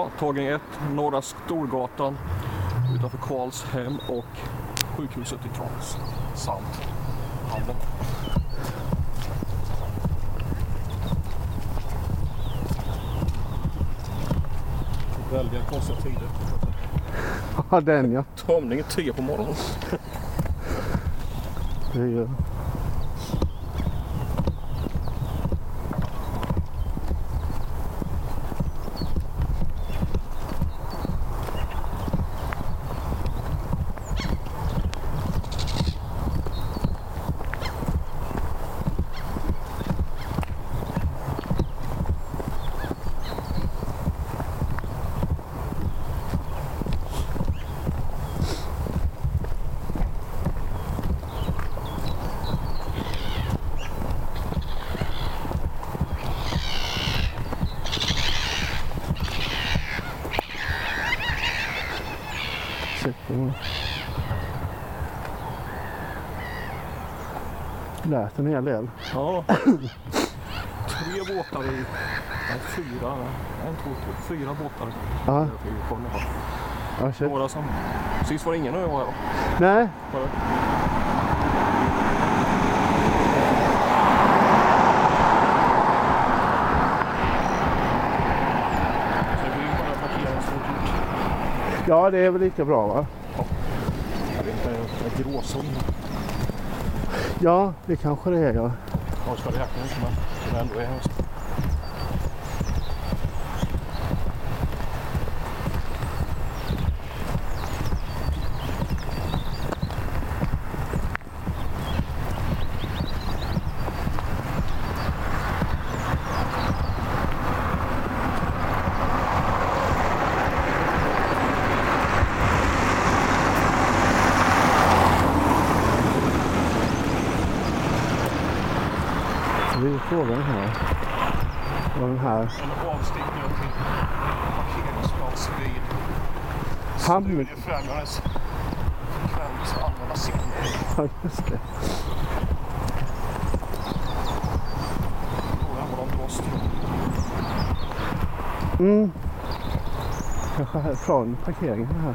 Ja, tågning 1, Norra Storgatan utanför Karlshem och sjukhuset i Tranås samt handeln. Väldiga konstiga tider. Ja, den ja. Tömning 10 på morgonen. Det är Lät en hel del. Ja. Tre båtar i... Nej, fyra. En, två, tre, fyra båtar. Ja, ja shit. Några som... Sist var det ingen och jag var här va? Nej, gjort. ja det är väl lika bra va? Jag vet. Ja, det kanske det är ja. Ja, ska räkna inte men det ändå är höst. Frågan här. Vad den här En avstickning till parkeringsplats vid. Studiefrämjandets frekvens allmänna scen. Ja, just det. Frågan var de dras till. Mm. Kanske här från parkeringen här.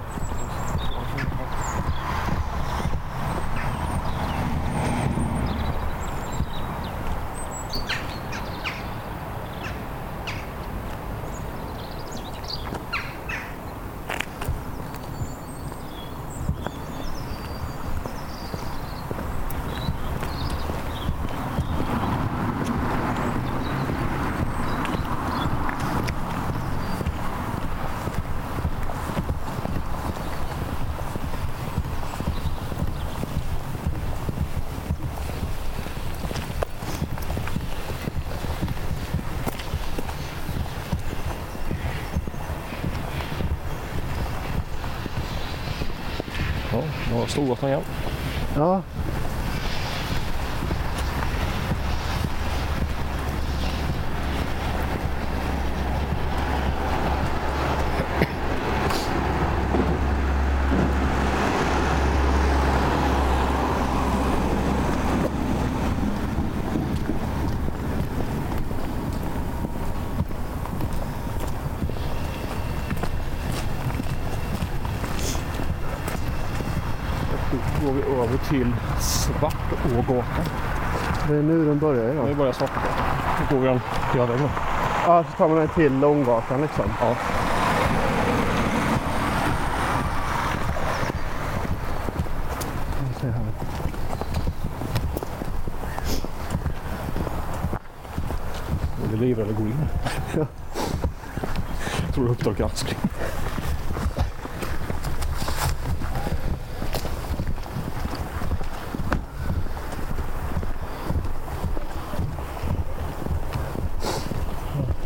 Och Storgatan igen. Ja. Då går vi över till Svartågatan. Det är nu den börjar Nu ja. börjar Svartågatan. Då går vi den hela vägen. Ja, så tar man den till Långgatan liksom. Ja. Här. Är det liv eller gå in? Ja. Jag tror Uppdrag granskning.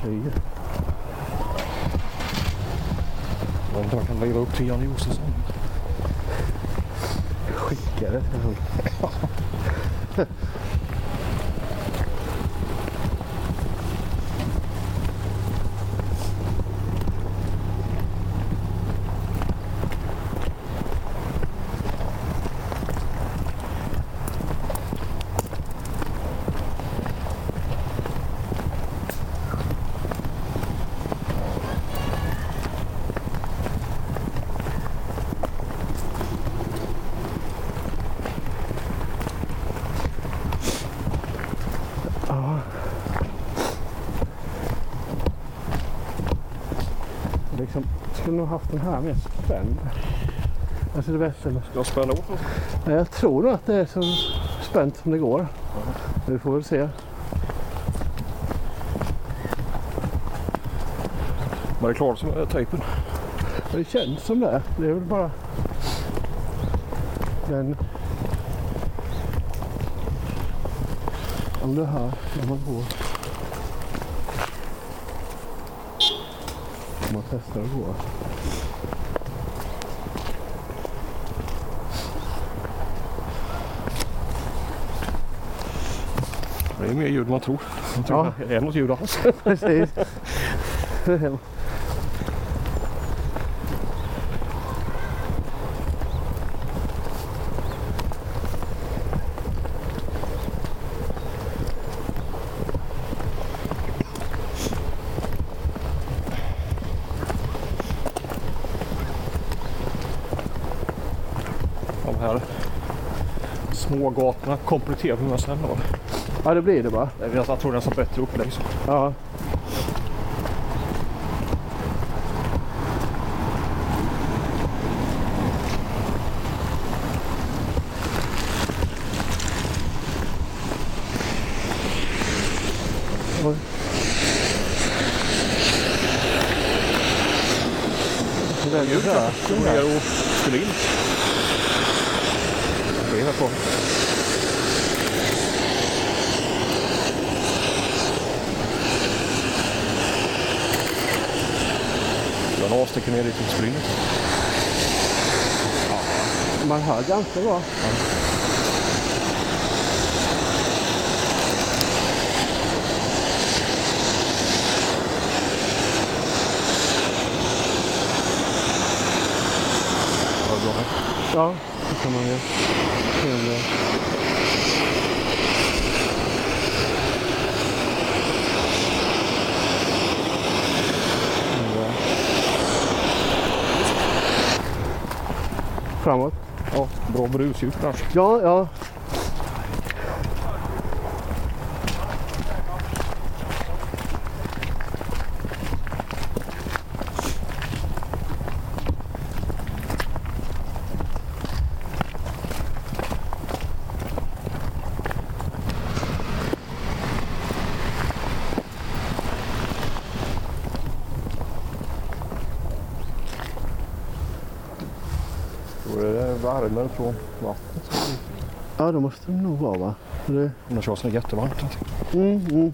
Flyger. Jag undrar om jag Jan Josefsson. Skicka skulle nog haft den här mer spänd. Alltså det bästa. Ska jag spänna åt den? Jag tror nog att det är så spänt som det går. Vi får väl se. Men det klart som är tejpen. Det känns som det. Det är väl bara den... Om det här när man går. Om man testar att gå. Är mer ljud än man tror. Man tror Ja. det är något ljud alls. Precis. De här små gatorna kompletterar vi med sen då. Ja, det blir det bara. Jag tror är så bättre upplägg. så. Ja. Oj. Det är väldigt rök Gå det är här på. Några stycken ner dit och spelar in. Man hör ganska bra. Ja. Ja, det kan man ju. se om det- om det- Framåt. Ja, bra brusljud kanske. Ja, ja. Då är det värmen från vattnet. Ja, det måste det nog vara va? Det... Annars var det jättevarmt. Mm, mm.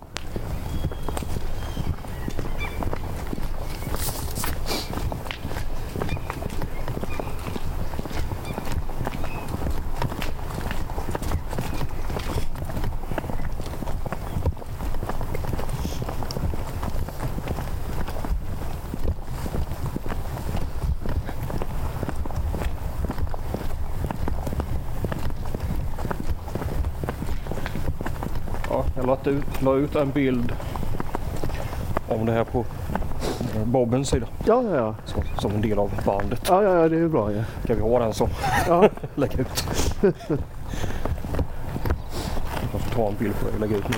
Ja, jag la ut, la ut en bild om det här på Bobbens sida Ja, ja, ja. som, som en del av bandet. Ja, ja, ja, det är bra ju. Ska vi ha den som Ja. lägga ut? Jag får ta en bild på det och lägga ut nu.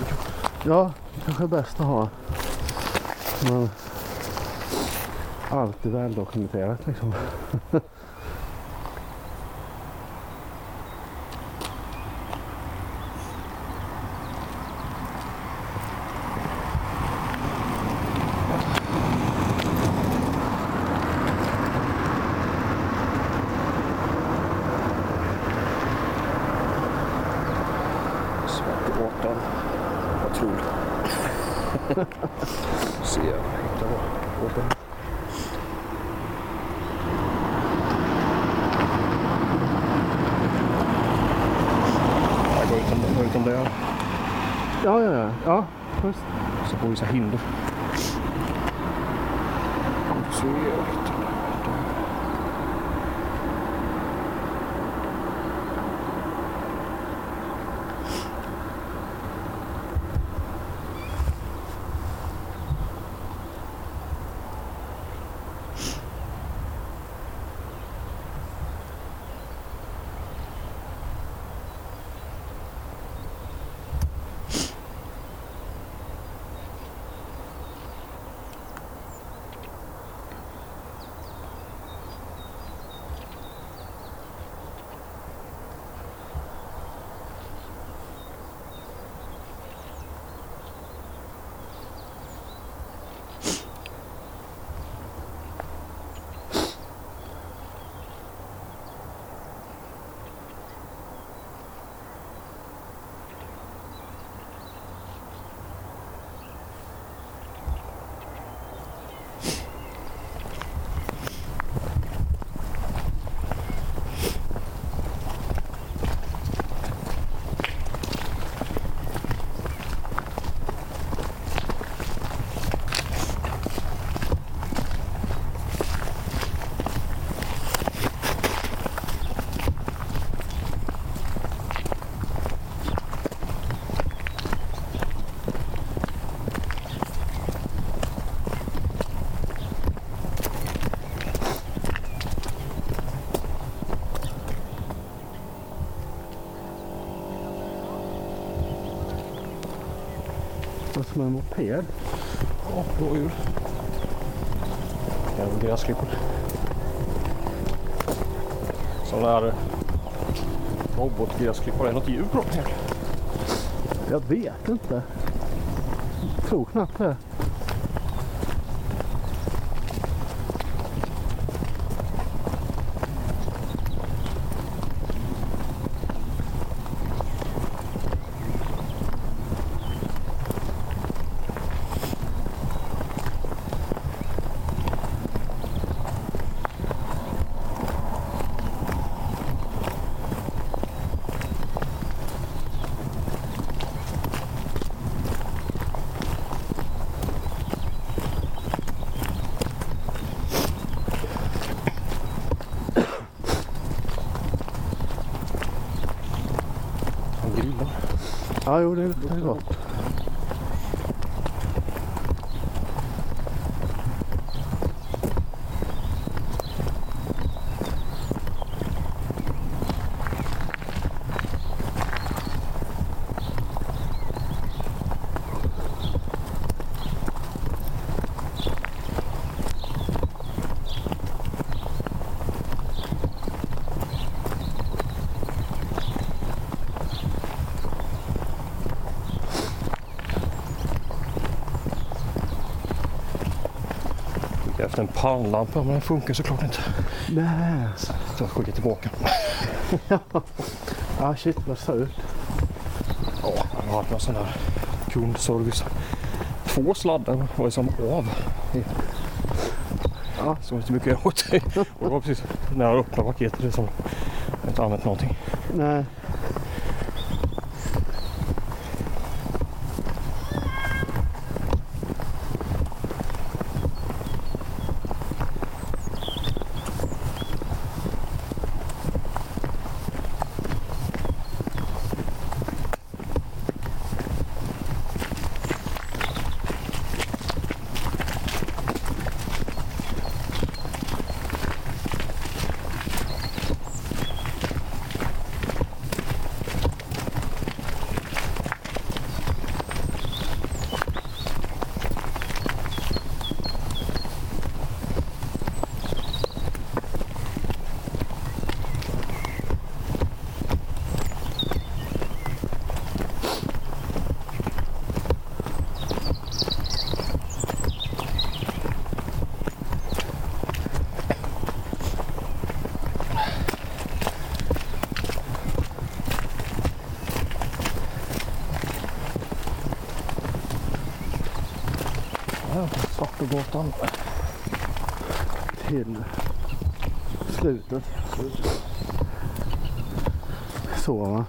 Ja, kanske är bäst att ha. Men allt är väldokumenterat liksom. Svartgatan. Vad tror du? Se, jag hittar båten. Jag går där Ja, ja, ja. ja just. så får vi så här hinder. Se, där. som en moped. Ja, rådjur. En gräsklippare. Sån där robotgräsklippare. Är något djur på här? Jag vet inte. Jag tror knappt det. Ja, jo, det är bra. Jag efter en pannlampa men den funkar såklart inte. Nej. Så jag skickar tillbaka. Ja, shit vad surt. Ja, jag har haft någon sån där kundservice. Två sladdar var ju som av. Ja. Så inte mycket åt det. Och det var precis när jag öppnade paketet som jag inte använt någonting. Nej. Ja, Svartogatan. Till slutet. Så va.